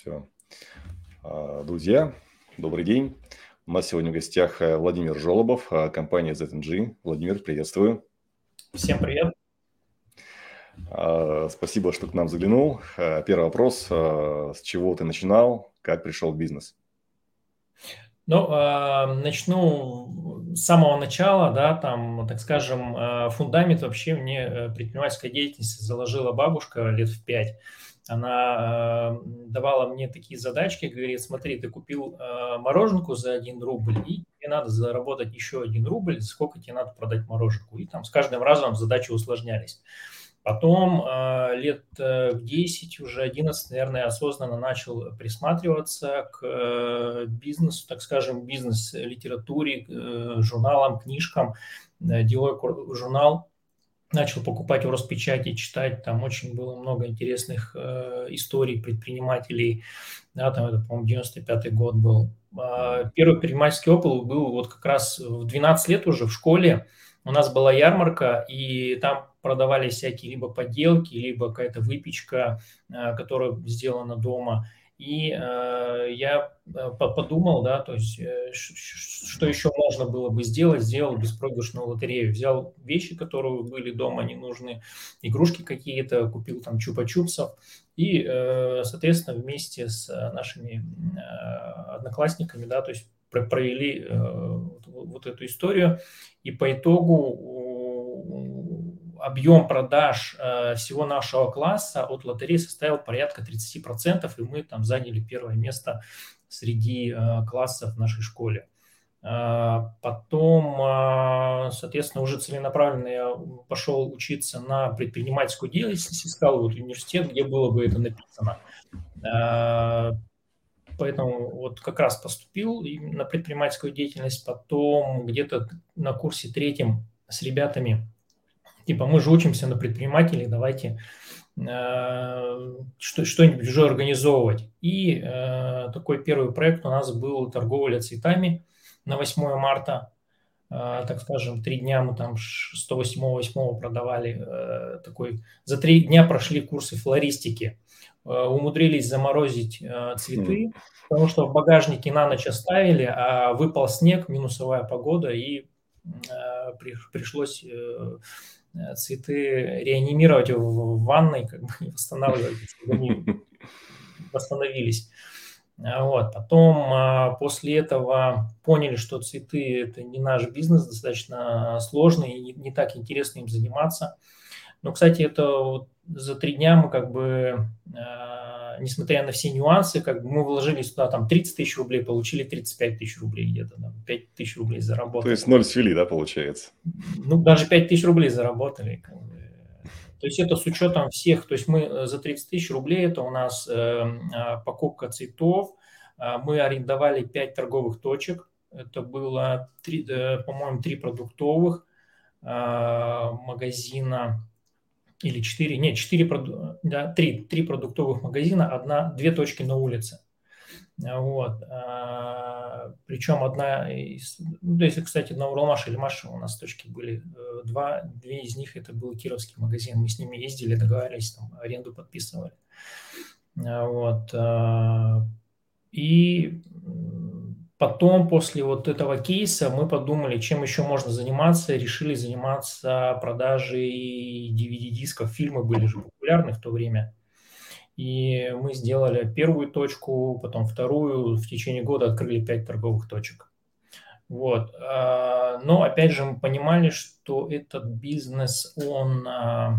Все. А, друзья, добрый день. У нас сегодня в гостях э, Владимир Жолобов, а, компания ZNG. Владимир, приветствую. Всем привет. А, спасибо, что к нам заглянул. Первый вопрос. С чего ты начинал? Как пришел в бизнес? Ну, начну с самого начала, да, там, так скажем, фундамент вообще мне э, предпринимательской деятельности заложила бабушка лет в пять она э, давала мне такие задачки, говорит, смотри, ты купил э, мороженку за 1 рубль, и тебе надо заработать еще 1 рубль, сколько тебе надо продать мороженку. И там с каждым разом задачи усложнялись. Потом э, лет в 10, уже 11, наверное, осознанно начал присматриваться к бизнесу, так скажем, бизнес-литературе, журналам, книжкам. Делой журнал начал покупать в Роспечати, читать, там очень было много интересных э, историй предпринимателей, да, там это, по-моему, 95 год был. Э, первый предпринимательский опыт был вот как раз в 12 лет уже в школе, у нас была ярмарка, и там продавались всякие либо подделки, либо какая-то выпечка, э, которая сделана дома – и э, я э, подумал, да, то есть, э, что еще можно было бы сделать, сделал беспроигрышную лотерею. Взял вещи, которые были дома не нужны, игрушки какие-то, купил там чупа-чупсов. И, э, соответственно, вместе с нашими э, одноклассниками, да, то есть провели э, вот, вот эту историю. И по итогу объем продаж э, всего нашего класса от лотереи составил порядка 30%, и мы там заняли первое место среди э, классов в нашей школе. Э, потом, соответственно, уже целенаправленно я пошел учиться на предпринимательскую деятельность, искал вот университет, где было бы это написано. Поэтому вот как раз поступил на предпринимательскую деятельность, потом где-то на курсе третьем с ребятами Типа, мы же учимся на предпринимателей, давайте э, что, что-нибудь уже организовывать. И э, такой первый проект у нас был торговля цветами на 8 марта. Э, так скажем, три дня мы там 108-8 продавали. Такой, за три дня прошли курсы флористики. Умудрились заморозить цветы, потому что в багажнике на ночь оставили, а выпал снег, минусовая погода, и при, пришлось... Э, цветы реанимировать в ванной, как бы восстанавливать, они восстановились. А вот. Потом а, после этого поняли, что цветы – это не наш бизнес, достаточно сложный и не, не так интересно им заниматься. Но, кстати, это вот за три дня мы как бы а, несмотря на все нюансы, как бы мы вложили сюда там 30 тысяч рублей, получили 35 тысяч рублей где-то, там, 5 тысяч рублей заработали. То есть ноль свели, да, получается? Ну, даже 5 тысяч рублей заработали. Как бы. То есть это с учетом всех, то есть мы э, за 30 тысяч рублей, это у нас э, а, покупка цветов, э, мы арендовали 5 торговых точек, это было, 3, э, по-моему, 3 продуктовых э, магазина, или четыре, нет, четыре, да, три, три продуктовых магазина, одна, две точки на улице. Вот. А, причем одна из, ну, если, кстати, на Уралмаш или Маша у нас точки были э, два, две из них это был кировский магазин, мы с ними ездили, договаривались, там, аренду подписывали. Вот. А, и Потом, после вот этого кейса, мы подумали, чем еще можно заниматься, решили заниматься продажей DVD-дисков. Фильмы были же популярны в то время. И мы сделали первую точку, потом вторую. В течение года открыли пять торговых точек. Вот. А, но, опять же, мы понимали, что этот бизнес, он а,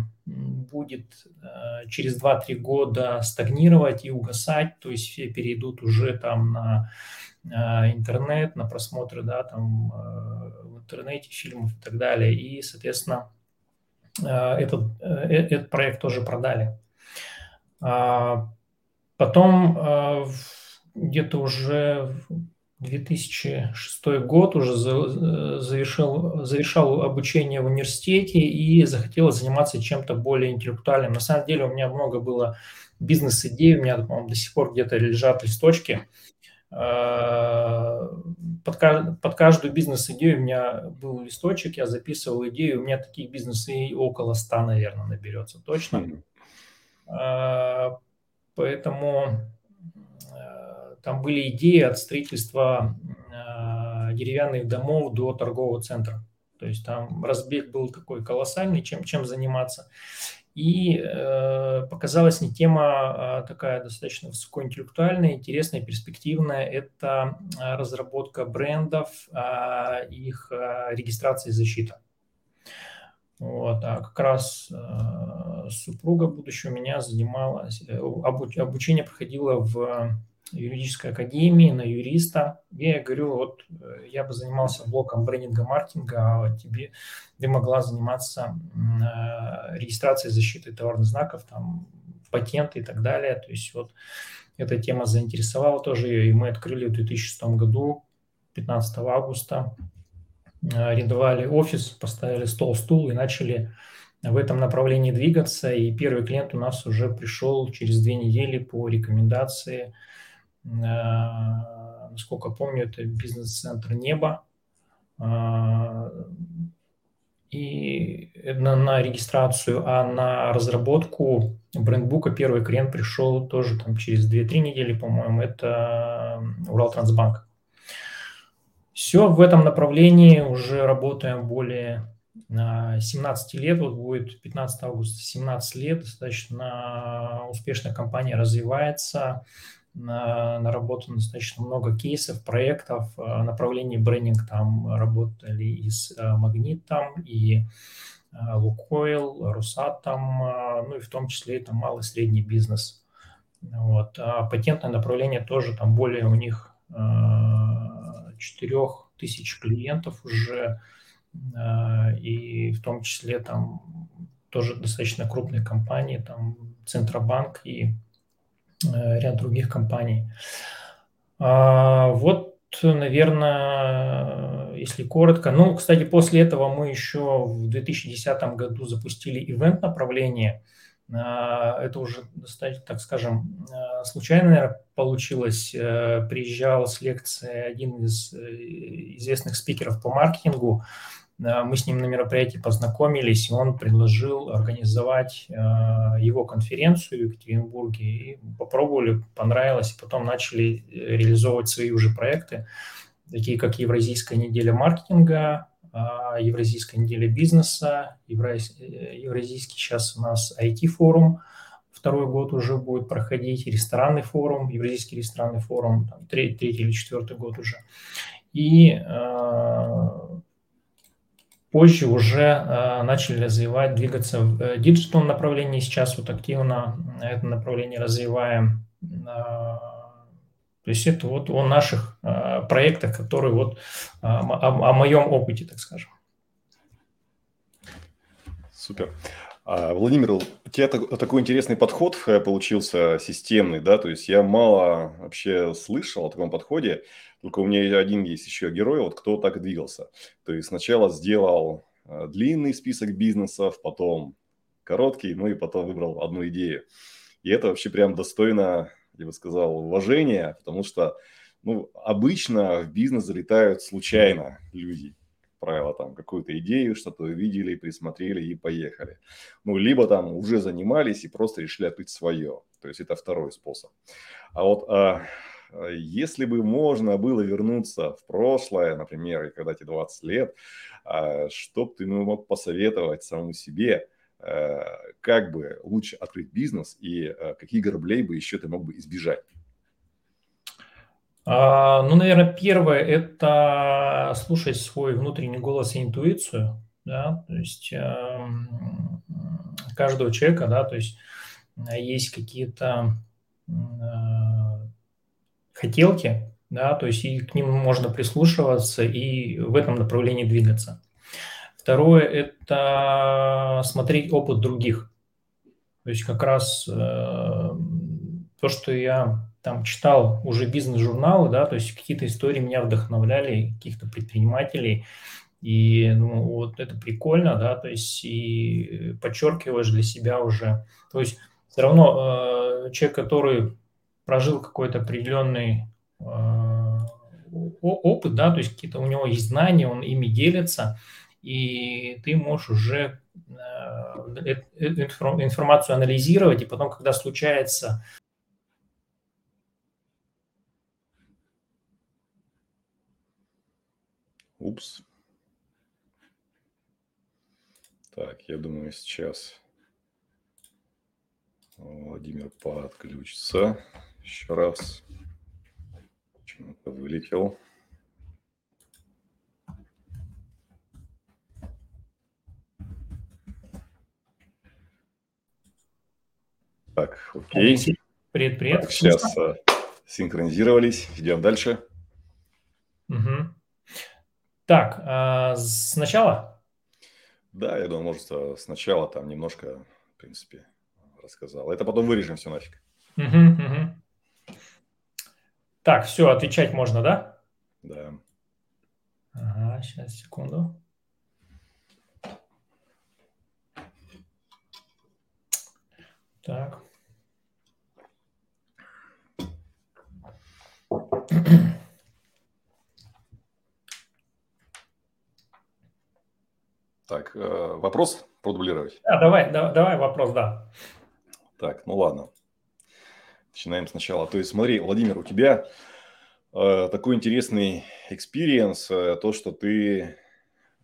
будет а, через 2-3 года стагнировать и угасать. То есть все перейдут уже там на а, интернет, на просмотры, да, там а, в интернете фильмов и так далее. И, соответственно, а, этот, э, э, этот проект тоже продали. Потом где-то уже 2006 год уже завершил, завершал обучение в университете и захотел заниматься чем-то более интеллектуальным. На самом деле у меня много было бизнес-идей, у меня, по-моему, до сих пор где-то лежат листочки – Э, под, под каждую бизнес-идею у меня был листочек, я записывал идею, у меня таких бизнес-идей около 100, наверное, наберется точно. Э, поэтому там были идеи от строительства деревянных домов до торгового центра. То есть там разбег был такой колоссальный, чем, чем заниматься. И э, показалась не тема а такая достаточно высокоинтеллектуальная, интересная, перспективная. Это разработка брендов, э, их э, регистрация и защита. Вот, а как раз э, супруга будущего меня занималась, э, обуч, обучение проходило в юридической академии на юриста. И я говорю, вот э, я бы занимался блоком брендинга, маркетинга, а тебе ты могла заниматься э, регистрацией защиты товарных знаков, там, патенты и так далее. То есть вот эта тема заинтересовала тоже ее, и мы открыли в 2006 году, 15 августа, э, арендовали офис, поставили стол, стул и начали в этом направлении двигаться. И первый клиент у нас уже пришел через две недели по рекомендации насколько помню, это бизнес-центр «Небо». Э, и на, на регистрацию, а на разработку брендбука первый клиент пришел тоже там через 2-3 недели, по-моему, это Уралтрансбанк. Все в этом направлении уже работаем более 17 лет, вот будет 15 августа 17 лет, достаточно успешная компания развивается, наработано достаточно много кейсов, проектов, э, направлений брендинг там работали и с э, Магнитом, и э, Лукойл, Русатом, ну и в том числе это малый и средний бизнес. Вот. А патентное направление тоже там более у них 4 тысяч клиентов уже, и в том числе там тоже достаточно крупные компании, там Центробанк и Э, ряд других компаний. А, вот, наверное, если коротко. Ну, кстати, после этого мы еще в 2010 году запустили ивент направление. А, это уже так скажем, э, случайно наверное, получилось. Э, приезжал с лекции один из известных спикеров по маркетингу, мы с ним на мероприятии познакомились, и он предложил организовать э, его конференцию в Екатеринбурге. И попробовали, понравилось, и потом начали э, реализовывать свои уже проекты, такие как Евразийская неделя маркетинга, Евразийская неделя бизнеса, э, Евразийский сейчас у нас IT-форум, второй год уже будет проходить, ресторанный форум, Евразийский ресторанный форум, там, третий, третий или четвертый год уже. И позже уже э, начали развивать, двигаться в э, digital направлении. Сейчас вот активно это направление развиваем. Э, то есть это вот о наших э, проектах, которые вот э, о, о моем опыте, так скажем. Супер. А, Владимир, у тебя такой интересный подход э, получился системный, да, то есть я мало вообще слышал о таком подходе. Только у меня один есть еще герой, вот кто так двигался. То есть сначала сделал э, длинный список бизнесов, потом короткий, ну и потом выбрал одну идею. И это вообще прям достойно, я бы сказал, уважения, потому что ну, обычно в бизнес залетают случайно люди. Правило, там какую-то идею, что-то увидели, присмотрели и поехали. Ну, либо там уже занимались и просто решили открыть свое. То есть это второй способ. А вот а, если бы можно было вернуться в прошлое, например, когда тебе 20 лет, а, что бы ты мог посоветовать самому себе, э, как бы лучше открыть бизнес и э, какие граблей бы еще ты мог бы избежать? А, ну, наверное, первое – это слушать свой внутренний голос и интуицию. Да? То есть э, каждого человека, да, то есть есть какие-то э, хотелки, да, то есть и к ним можно прислушиваться и в этом направлении двигаться. Второе – это смотреть опыт других. То есть как раз э, то, что я там читал уже бизнес-журналы, да, то есть какие-то истории меня вдохновляли, каких-то предпринимателей, и ну, вот это прикольно, да, то есть и подчеркиваешь для себя уже, то есть все равно э, человек, который прожил какой-то определенный э, опыт, да, то есть какие-то у него есть знания, он ими делится, и ты можешь уже э, э информацию анализировать, и потом, когда случается Упс. Так, я думаю, сейчас Владимир подключится. Еще раз. Почему-то вылетел. Так, окей. Привет, привет. Так, сейчас а, синхронизировались. Идем дальше. Угу. Так, а, сначала? Да, я думаю, может, сначала там немножко, в принципе, рассказал. Это потом вырежем все нафиг. Угу, угу. Так, все, отвечать можно, да? Да. Ага, сейчас, секунду. Так. Так, э, вопрос продублировать? Да, давай, да, давай вопрос, да. Так, ну ладно. Начинаем сначала. То есть смотри, Владимир, у тебя э, такой интересный experience, э, то, что ты э,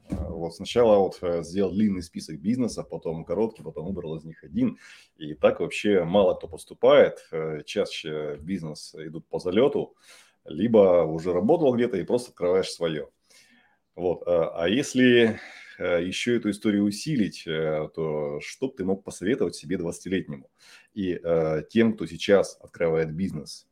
вот сначала вот э, сделал длинный список бизнесов, потом короткий, потом выбрал из них один. И так вообще мало кто поступает. Э, чаще бизнес идут по залету, либо уже работал где-то и просто открываешь свое. Вот. А если Э, еще эту историю усилить, э, то что бы ты мог посоветовать себе 20-летнему и э, тем, кто сейчас открывает бизнес?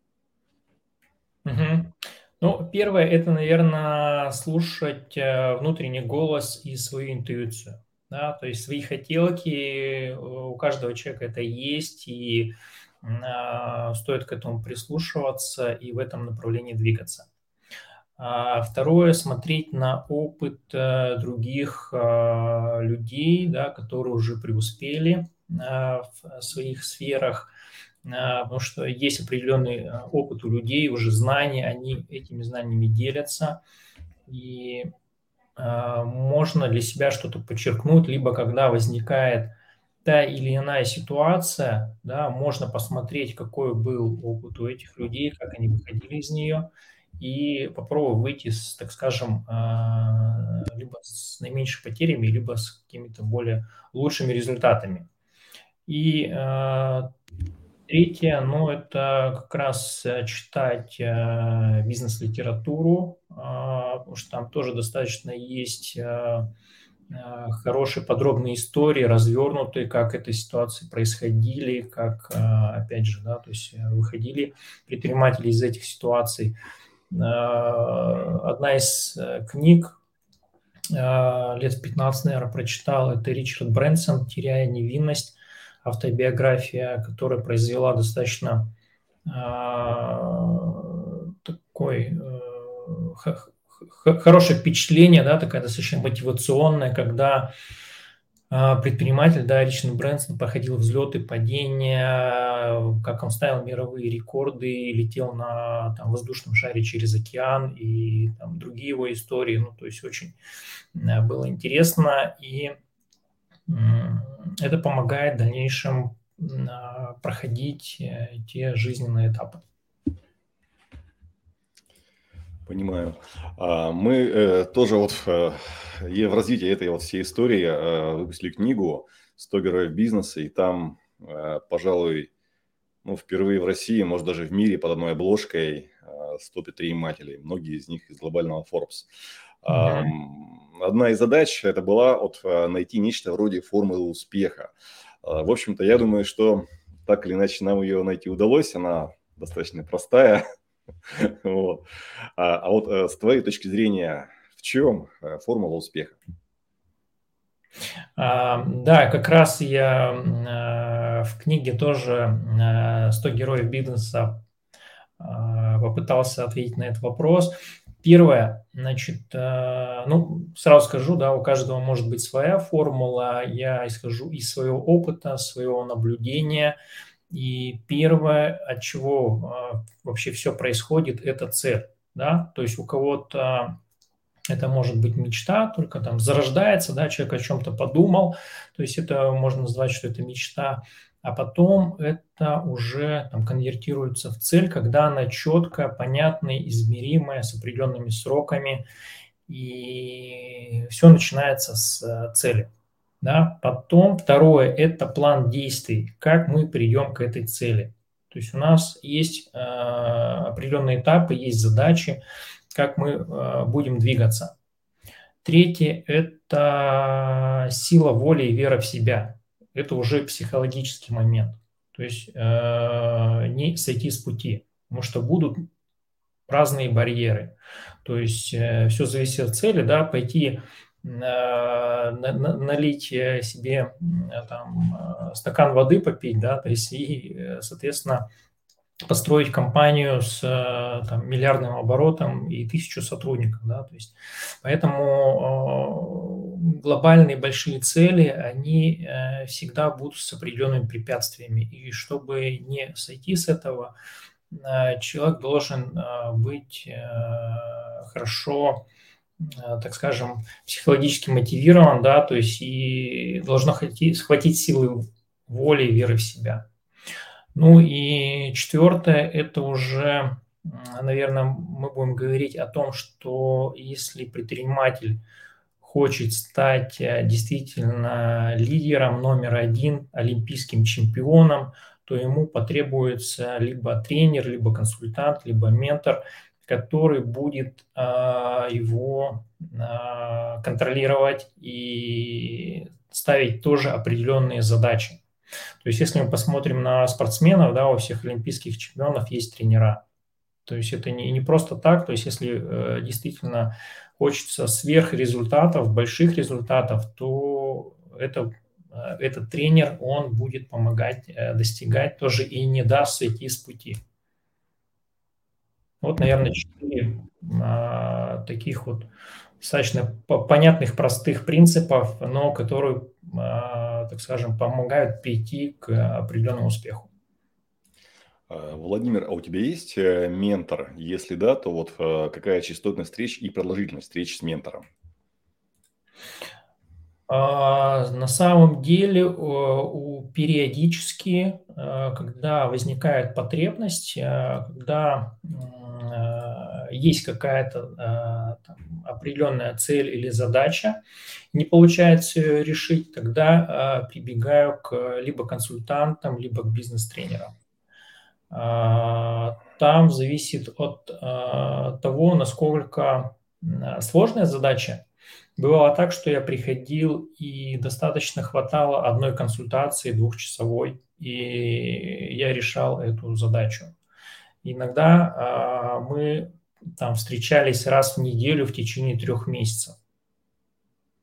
Угу. Ну, первое, это, наверное, слушать внутренний голос и свою интуицию. Да? То есть свои хотелки у каждого человека это есть, и э, стоит к этому прислушиваться и в этом направлении двигаться. А второе, смотреть на опыт э, других а, людей, да, которые уже преуспели а, в своих сферах, потому что есть определенный опыт у людей, уже знания, они этими знаниями делятся, и можно для себя что-то подчеркнуть, либо когда возникает та или иная ситуация, да, можно посмотреть, какой был опыт у этих людей, как они выходили из нее, и попробую выйти с, так скажем, а, либо с наименьшими потерями, либо с какими-то более лучшими результатами. И а, третье, ну, это как раз э, читать э, бизнес-литературу, а, потому что там тоже достаточно есть хорошие подробные истории, развернутые, как этой ситуации происходили, как, опять же, да, то есть э, выходили предприниматели из этих ситуаций. Э, одна из э, книг, э, лет 15, наверное, прочитал, это Ричард Брэнсон «Теряя невинность», автобиография, которая произвела достаточно такой хорошее впечатление, да, такая достаточно мотивационная, когда предприниматель, да, Ричард Брэнсон проходил взлеты, падения, как он ставил мировые рекорды, летел на там, воздушном шаре через океан и там, другие его истории. Ну, то есть очень э, было интересно, и это помогает в дальнейшем а, проходить э, те жизненные этапы. Понимаю. А, мы э, тоже вот э, в развитии этой вот всей истории э, выпустили книгу «100 героев бизнеса», и там, пожалуй, ну, впервые в России, может, даже в мире под одной обложкой 100 предпринимателей, многие из них из глобального Forbes. Mm-hmm. Одна из задач это была вот найти нечто вроде формулы успеха. В общем-то, я думаю, что так или иначе нам ее найти удалось. Она достаточно простая, А, а вот э, с твоей точки зрения, в чем э, формула успеха? А, да, как раз я э, в книге тоже «100 героев бизнеса» попытался ответить на этот вопрос. Первое, значит, ну, сразу скажу, да, у каждого может быть своя формула. Я исхожу из своего опыта, своего наблюдения, и первое, от чего а, вообще все происходит, это цель. Да? То есть у кого-то это может быть мечта, только там зарождается, да, человек о чем-то подумал, то есть это можно назвать, что это мечта, а потом это уже там, конвертируется в цель, когда она четкая, понятная, измеримая, с определенными сроками. И все начинается с цели. Да? Потом второе – это план действий, как мы придем к этой цели. То есть у нас есть э, определенные этапы, есть задачи, как мы э, будем двигаться. Третье – это сила воли и вера в себя. Это уже психологический момент. То есть э, не сойти с пути, потому что будут разные барьеры. То есть э, все зависит от цели, да, пойти налить э, себе там, э, стакан воды попить, да, то есть и, соответственно, построить компанию с там, миллиардным оборотом и тысячу сотрудников, да, то есть. Поэтому глобальные большие цели, они всегда будут с определенными препятствиями, и чтобы не сойти с этого, человек должен быть хорошо Э, так скажем, психологически мотивирован, да, то есть и должно хватить, схватить силы воли и веры в себя. Ну и четвертое, это уже, наверное, мы будем говорить о том, что если предприниматель хочет стать э, действительно лидером номер один, олимпийским чемпионом, то ему потребуется либо тренер, либо консультант, либо ментор, который будет а, его а, контролировать и ставить тоже определенные задачи. То есть, если мы посмотрим на спортсменов, да, у всех олимпийских чемпионов есть тренера. То есть это не, не просто так. То есть, если э, действительно хочется сверхрезультатов, больших результатов, то это, э, этот тренер, он будет помогать э, достигать тоже и не даст сойти с пути. Вот, наверное, четыре а, таких вот достаточно понятных, простых принципов, но которые, а, так скажем, помогают прийти к определенному успеху. А, Владимир, а у тебя есть э, ментор? Если да, то вот э, какая частотность встреч и продолжительность встреч с ментором? А, на самом деле у, периодически, когда возникает потребность, когда есть какая-то определенная цель или задача, не получается решить, тогда прибегаю к либо консультантам, либо к бизнес-тренерам. Там зависит от того, насколько сложная задача, Бывало так, что я приходил и достаточно хватало одной консультации двухчасовой, и я решал эту задачу. Иногда э, мы там встречались раз в неделю в течение трех месяцев.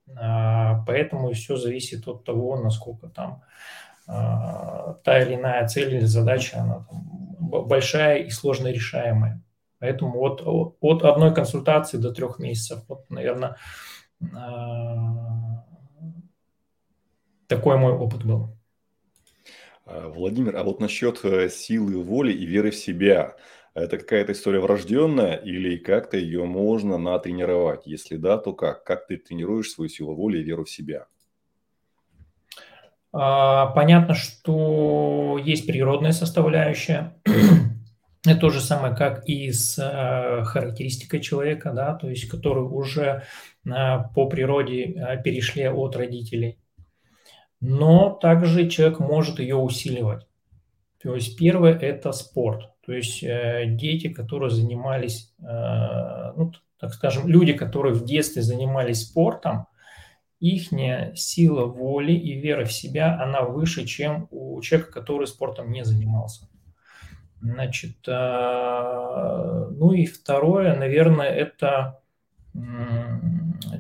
Э, поэтому все зависит от того, насколько там э, та или иная цель или задача, она там, большая и сложно решаемая. Поэтому вот от одной консультации до трех месяцев, вот, наверное, такой мой опыт был. А, Владимир, а вот насчет э, силы воли и веры в себя, это какая-то история врожденная или как-то ее можно натренировать? Если да, то как? Как ты тренируешь свою силу воли и веру в себя? А, понятно, что есть природная составляющая. Это то же самое, как и с э, характеристикой человека, да, то есть который уже э, по природе перешли от родителей но также человек может ее усиливать. То есть первое – это спорт. То есть э, дети, которые занимались, э, ну, так скажем, люди, которые в детстве занимались спортом, их сила воли и вера в себя, она выше, чем у человека, который спортом не занимался. Значит, э, ну и второе, наверное, это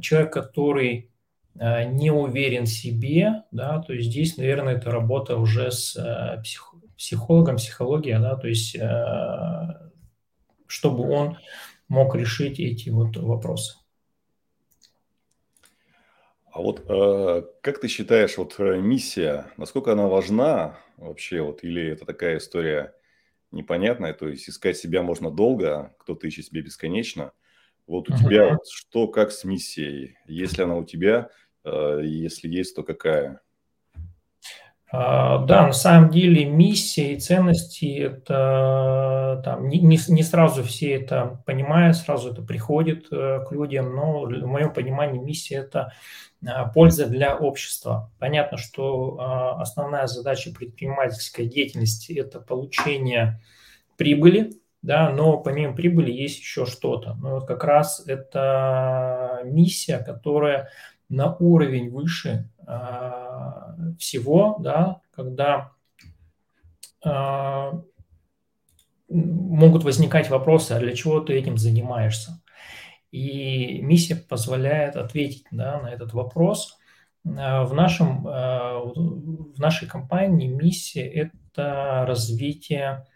человек, который Э, не уверен в себе, да, то есть здесь, наверное, это работа уже с э, псих, психологом, психология, да, то есть э, чтобы он мог решить эти вот вопросы. А вот как ты считаешь, вот миссия, насколько она важна вообще, вот, или это такая история непонятная, то есть искать себя можно долго, кто-то ищет себя бесконечно. Вот у uh-huh. тебя что, как с миссией? Если она у тебя, Э, если есть, то какая? А, да, на самом деле миссия и ценности – это там, не, не, сразу все это понимают, сразу это приходит э, к людям, но в моем понимании миссия – это а, польза для общества. Понятно, что а, основная задача предпринимательской деятельности – это получение прибыли, да, но помимо прибыли есть еще что-то. Ну, вот как раз это миссия, которая на уровень выше а, всего, да, когда а, могут возникать вопросы, а для чего ты этим занимаешься? И миссия позволяет ответить да, на этот вопрос. А, в, нашем, в нашей компании миссия – это развитие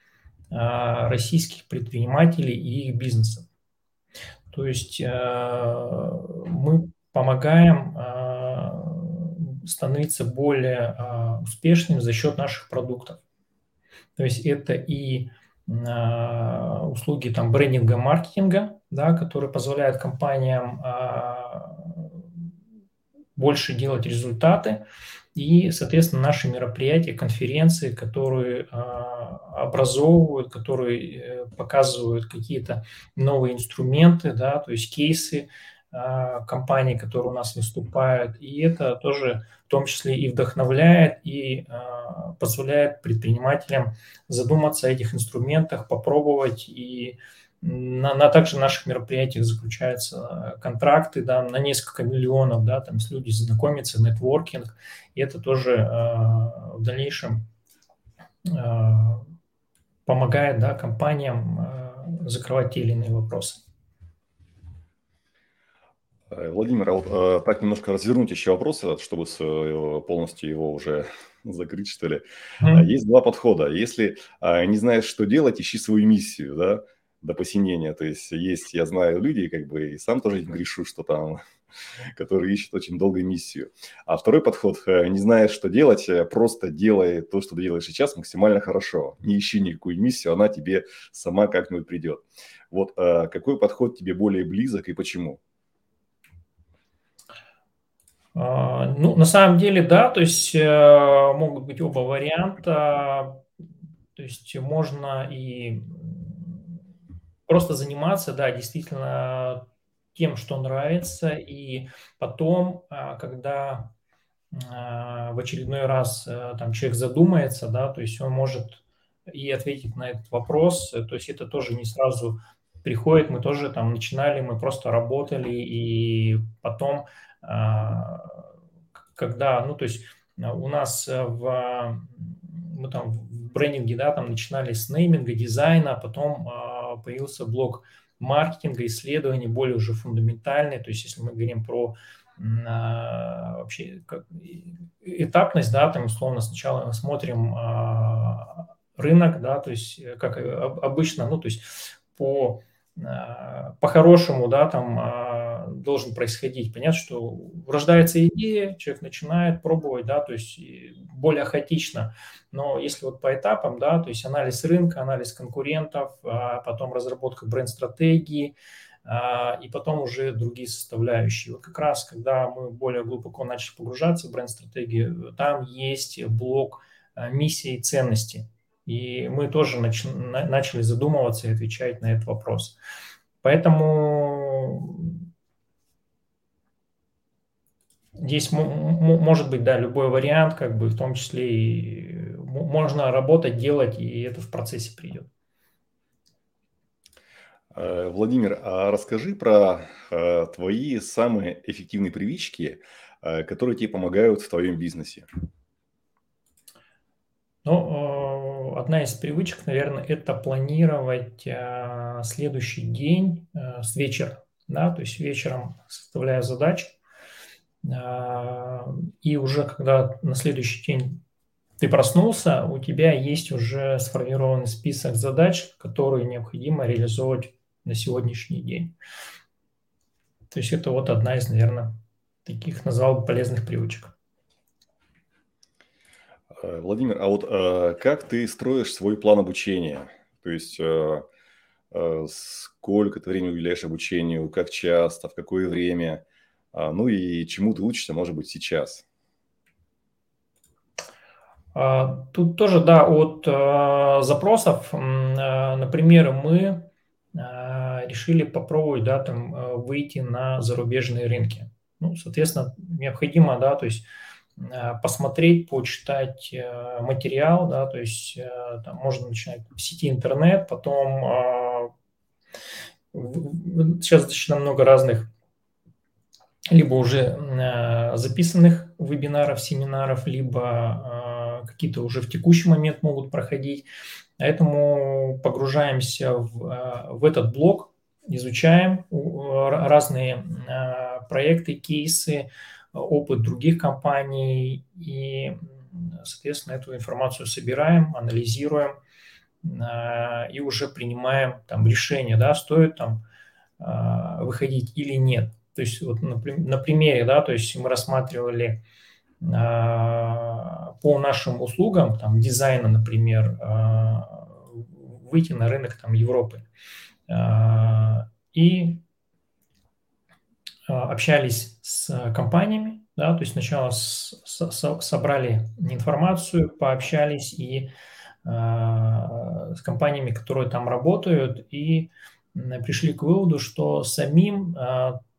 российских предпринимателей и их бизнеса. То есть мы помогаем становиться более а, успешным за счет наших продуктов. То есть это и а, услуги там брендинга, маркетинга, да, которые позволяют компаниям а, больше делать результаты, и, соответственно, наши мероприятия, конференции, которые образовывают, которые э, показывают какие-то новые инструменты, да, то есть кейсы, а, компаний, которые у нас выступают. И это тоже в том числе и вдохновляет, и а, позволяет предпринимателям задуматься о этих инструментах, попробовать. И на, на также наших мероприятиях заключаются контракты да, на несколько миллионов, да, там с люди знакомятся, нетворкинг. И это тоже а, в дальнейшем помогает да, компаниям закрывать те или иные вопросы. Э, Владимир, а вот э, так немножко развернуть еще вопрос, э, чтобы полностью его уже закрыть, что ли. Mm-hmm. Есть два подхода. Если не знаешь, что делать, ищи свою миссию, да, до посинения. То есть есть, я знаю, люди, как бы, и сам тоже грешу, что там, которые ищут очень долгую миссию. А второй подход, не знаешь, что делать, просто делай то, что ты делаешь сейчас максимально хорошо. Не ищи никакую миссию, она тебе сама как-нибудь придет. Вот какой подход тебе более близок и почему? А, ну, на самом деле, да, то есть э, могут быть оба варианта. То есть можно и просто заниматься, да, действительно тем, что нравится, и потом, а, когда а, в очередной раз э, там человек задумается, да, то есть он может и ответить на этот вопрос, то есть это тоже не сразу приходит, мы тоже там начинали, мы просто работали, и потом когда, ну, то есть а, у нас э, в, мы там в брендинге, да, там начинали с нейминга, дизайна, а потом появился блок маркетинга, исследований более уже фундаментальные, то есть если мы говорим про а, вообще как, этапность, да, там условно сначала мы смотрим а, рынок, да, то есть э, как обычно, ну, то есть по а, по-хорошему, да, там а, должен происходить. Понятно, что рождается идея, человек начинает пробовать, да, то есть более хаотично. Но если вот по этапам, да, то есть анализ рынка, анализ конкурентов, а потом разработка бренд-стратегии, и потом уже другие составляющие. Вот как раз, когда мы более глубоко начали погружаться в бренд-стратегию, там есть блок миссии и ценности. И мы тоже нач, начали задумываться и отвечать на этот вопрос. Поэтому здесь может быть, да, любой вариант, как бы в том числе и можно работать, делать, и это в процессе придет. Э, Владимир, а расскажи про э, твои самые эффективные привычки, э, которые тебе помогают в твоем бизнесе. Ну, одна из привычек, наверное, это планировать а, следующий день а, с вечера, да, то есть вечером составляя задачи, а, и уже когда на следующий день ты проснулся, у тебя есть уже сформированный список задач, которые необходимо реализовывать на сегодняшний день. То есть это вот одна из, наверное, таких, назвал бы, полезных привычек. Э, Владимир, а вот э, как ты строишь свой план обучения? То есть э, сколько ты времени уделяешь обучению, как часто, в какое время, а, ну и чему ты учишься, может быть, сейчас? А, тут тоже, да, от а, запросов, а, например, мы решили попробовать, да, там, выйти на зарубежные рынки. Ну, соответственно, необходимо, да, то есть посмотреть, почитать материал, да, то есть там можно начинать в сети интернет, потом сейчас достаточно много разных либо уже записанных вебинаров, семинаров, либо какие-то уже в текущий момент могут проходить. Поэтому погружаемся в, э, в этот блок, изучаем разные э, проекты, кейсы, опыт других компаний и, соответственно, эту информацию собираем, анализируем э, и уже принимаем там решение, да, стоит там выходить или нет. То есть вот на, на примере, да, то есть мы рассматривали а, по нашим услугам, там, дизайна, например, выйти на рынок там, Европы. И общались с компаниями, да, то есть сначала с, с, собрали информацию, пообщались и с компаниями, которые там работают, и пришли к выводу, что самим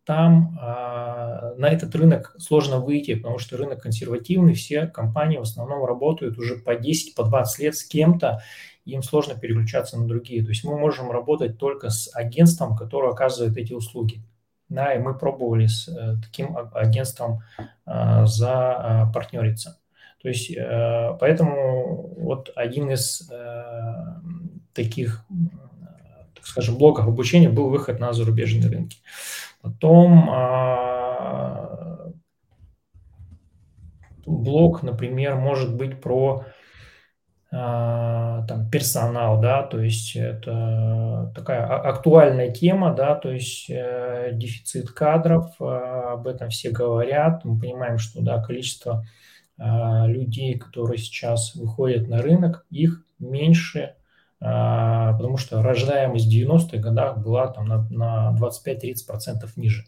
там э, на этот рынок сложно выйти, потому что рынок консервативный, все компании в основном работают уже по 10, по 20 лет с кем-то, им сложно переключаться на другие. То есть мы можем работать только с агентством, которое оказывает эти услуги. Да, и мы пробовали с э, таким агентством э, запартнериться. То есть, э, поэтому вот один из э, таких, так скажем, блоков обучения был выход на зарубежные рынки. Потом а, блок, например, может быть про там, персонал, да, то есть это такая актуальная тема, да, то есть э, дефицит кадров, а, об этом все говорят, мы понимаем, что, да, количество людей, которые сейчас выходят на рынок, их меньше, а, потому что рождаемость в 90-х годах была там на, на 25-30% ниже.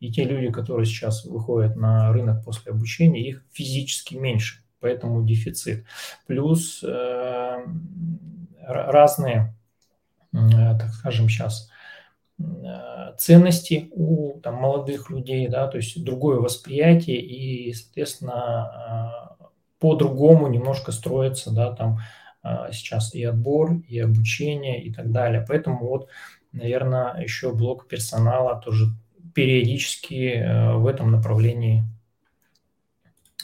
И те люди, которые сейчас выходят на рынок после обучения, их физически меньше, поэтому дефицит. Плюс э, разные, э, так скажем, сейчас э, ценности у там, молодых людей, да, то есть другое восприятие и, соответственно, э, по-другому немножко строится, да, там а, сейчас и отбор, и обучение, и так далее. Поэтому вот, наверное, еще блок персонала тоже периодически э, в этом направлении э,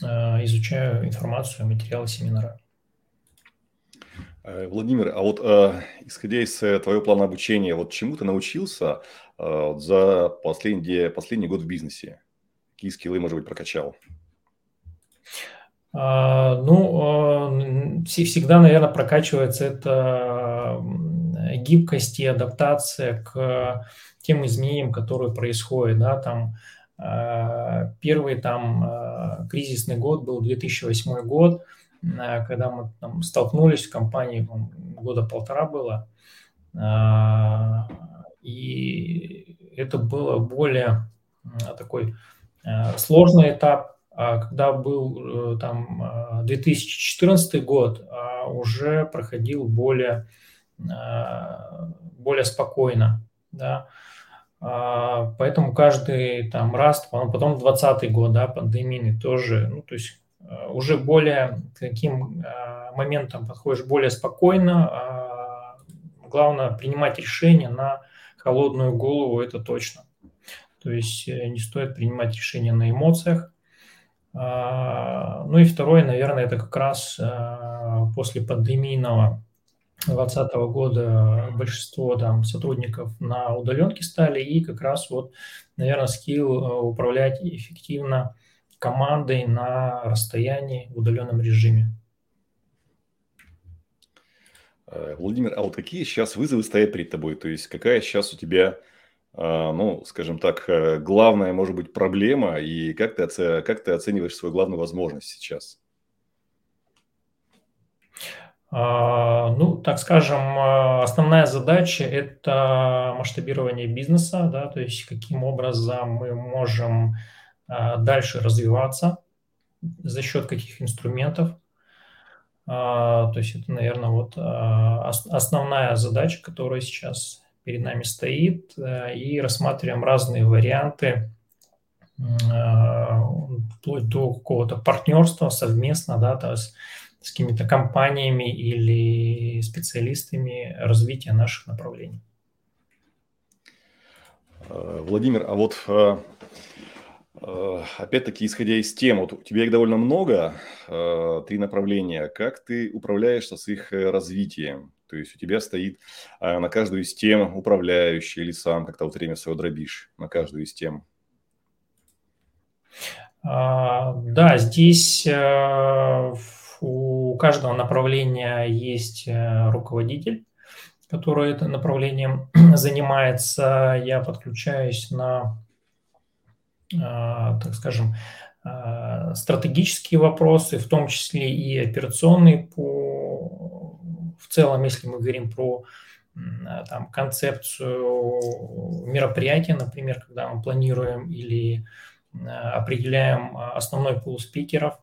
изучаю информацию, материалы семинара. Э, Владимир, а вот э, исходя из твоего плана обучения, вот чему ты научился э, за последний, последний год в бизнесе? Какие скиллы, может быть, прокачал? А, ну, всегда, наверное, прокачивается это гибкость и адаптация к тем изменениям, которые происходят. Да, там, а, первый там а, кризисный год был 2008 год, когда мы там, столкнулись в компании, года полтора было, и это было более такой сложный этап, а когда был э, там 2014 э, год, а уже проходил более, э, более спокойно, да. А, поэтому каждый там раз, потом 20 год, да, пандемийный тоже, ну, то есть уже более таким моментом подходишь более спокойно. Главное принимать решения на холодную голову, это точно. То есть не стоит принимать решения на эмоциях, а, ну и второе, наверное, это как раз а, после пандемийного 2020 года большинство там сотрудников на удаленке стали, и как раз вот, наверное, скилл а, управлять эффективно командой на расстоянии в удаленном режиме. Э, Владимир, а вот какие сейчас вызовы стоят перед тобой? То есть какая сейчас у тебя а, ну, скажем так, э, главная, может быть, проблема, и как ты, оце... как ты оцениваешь свою главную возможность сейчас? А, ну, так скажем, а, основная задача – это масштабирование бизнеса, да, то есть каким образом мы можем дальше развиваться, за счет каких инструментов. То есть это, наверное, вот основная задача, которая сейчас перед нами стоит, и рассматриваем разные варианты вплоть до какого-то партнерства совместно, да, то есть с какими-то компаниями или специалистами развития наших направлений. Э, Владимир, а вот э, э, опять-таки, исходя из тем, вот у тебя их довольно много, три направления. Как ты управляешься с их развитием? То есть у тебя стоит на каждую из тем управляющий или сам как-то вот время свое дробишь на каждую из тем? А, да, здесь у каждого направления есть э, руководитель, который этим направлением занимается. Я подключаюсь на, э, так скажем, э, стратегические вопросы, в том числе и операционные по в целом, если мы говорим про там, концепцию мероприятия, например, когда мы планируем или определяем основной пул спикеров,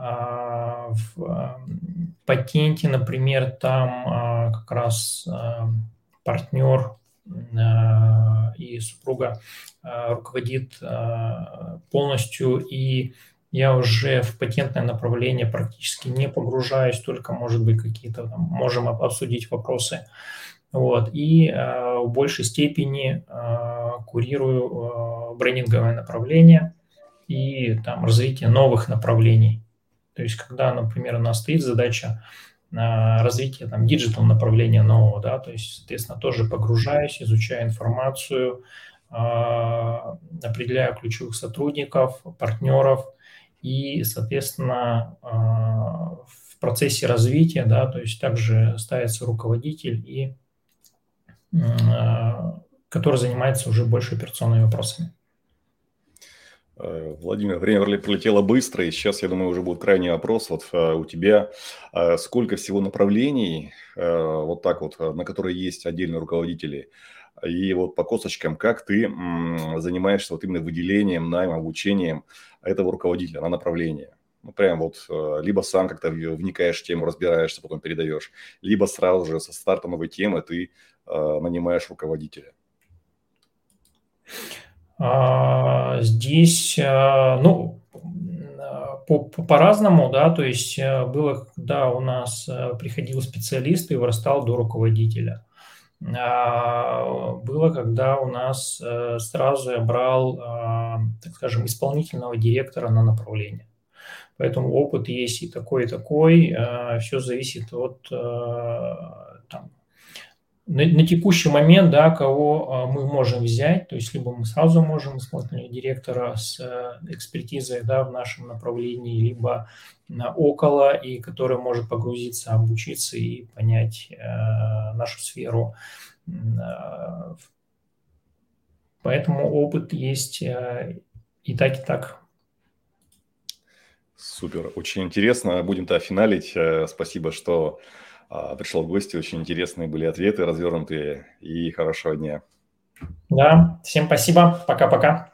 в а, патенте, например, там а, как раз партнер и супруга руководит полностью, и я уже в патентное направление практически не погружаюсь, только, может быть, какие-то там, можем обсудить вопросы. Вот. И в большей степени курирую брендинговое направление и там развитие новых направлений. То есть, когда, например, у нас стоит задача а, развития там digital направления нового, да, то есть, соответственно, тоже погружаюсь, изучаю информацию, а, определяю ключевых сотрудников, партнеров и, соответственно, а, в процессе развития, да, то есть также ставится руководитель и который занимается уже больше операционными вопросами. Э, Владимир, время пролетело быстро, и сейчас, я думаю, уже будет крайний вопрос. Вот э, у тебя э, сколько всего направлений, вот так вот, на которые есть отдельные руководители, и вот по косточкам, как ты занимаешься вот именно выделением, наймом, обучением этого руководителя на направление? Ну, прям вот либо сам как-то вникаешь в тему, разбираешься, потом передаешь, либо сразу же со старта новой темы ты нанимаешь руководителя. Здесь, а, ну, по-разному, да, то есть э, было, когда у нас э, приходил специалист и вырастал до руководителя. А, было, когда у нас э, сразу я брал, так скажем, исполнительного директора на направление. Поэтому опыт есть и такой, и такой. Все зависит от на, на текущий момент, да, кого а, мы можем взять, то есть либо мы сразу можем исполнительного директора с э, экспертизой да, в нашем направлении, либо на около, и который может погрузиться, обучиться и понять э, нашу сферу. Э, поэтому опыт есть э, и так, и так. Супер, очень интересно. Будем то финалить. Э, спасибо, что а, пришел в гости. Очень интересные были ответы, развернутые. И хорошего дня. Да, всем спасибо. Пока-пока.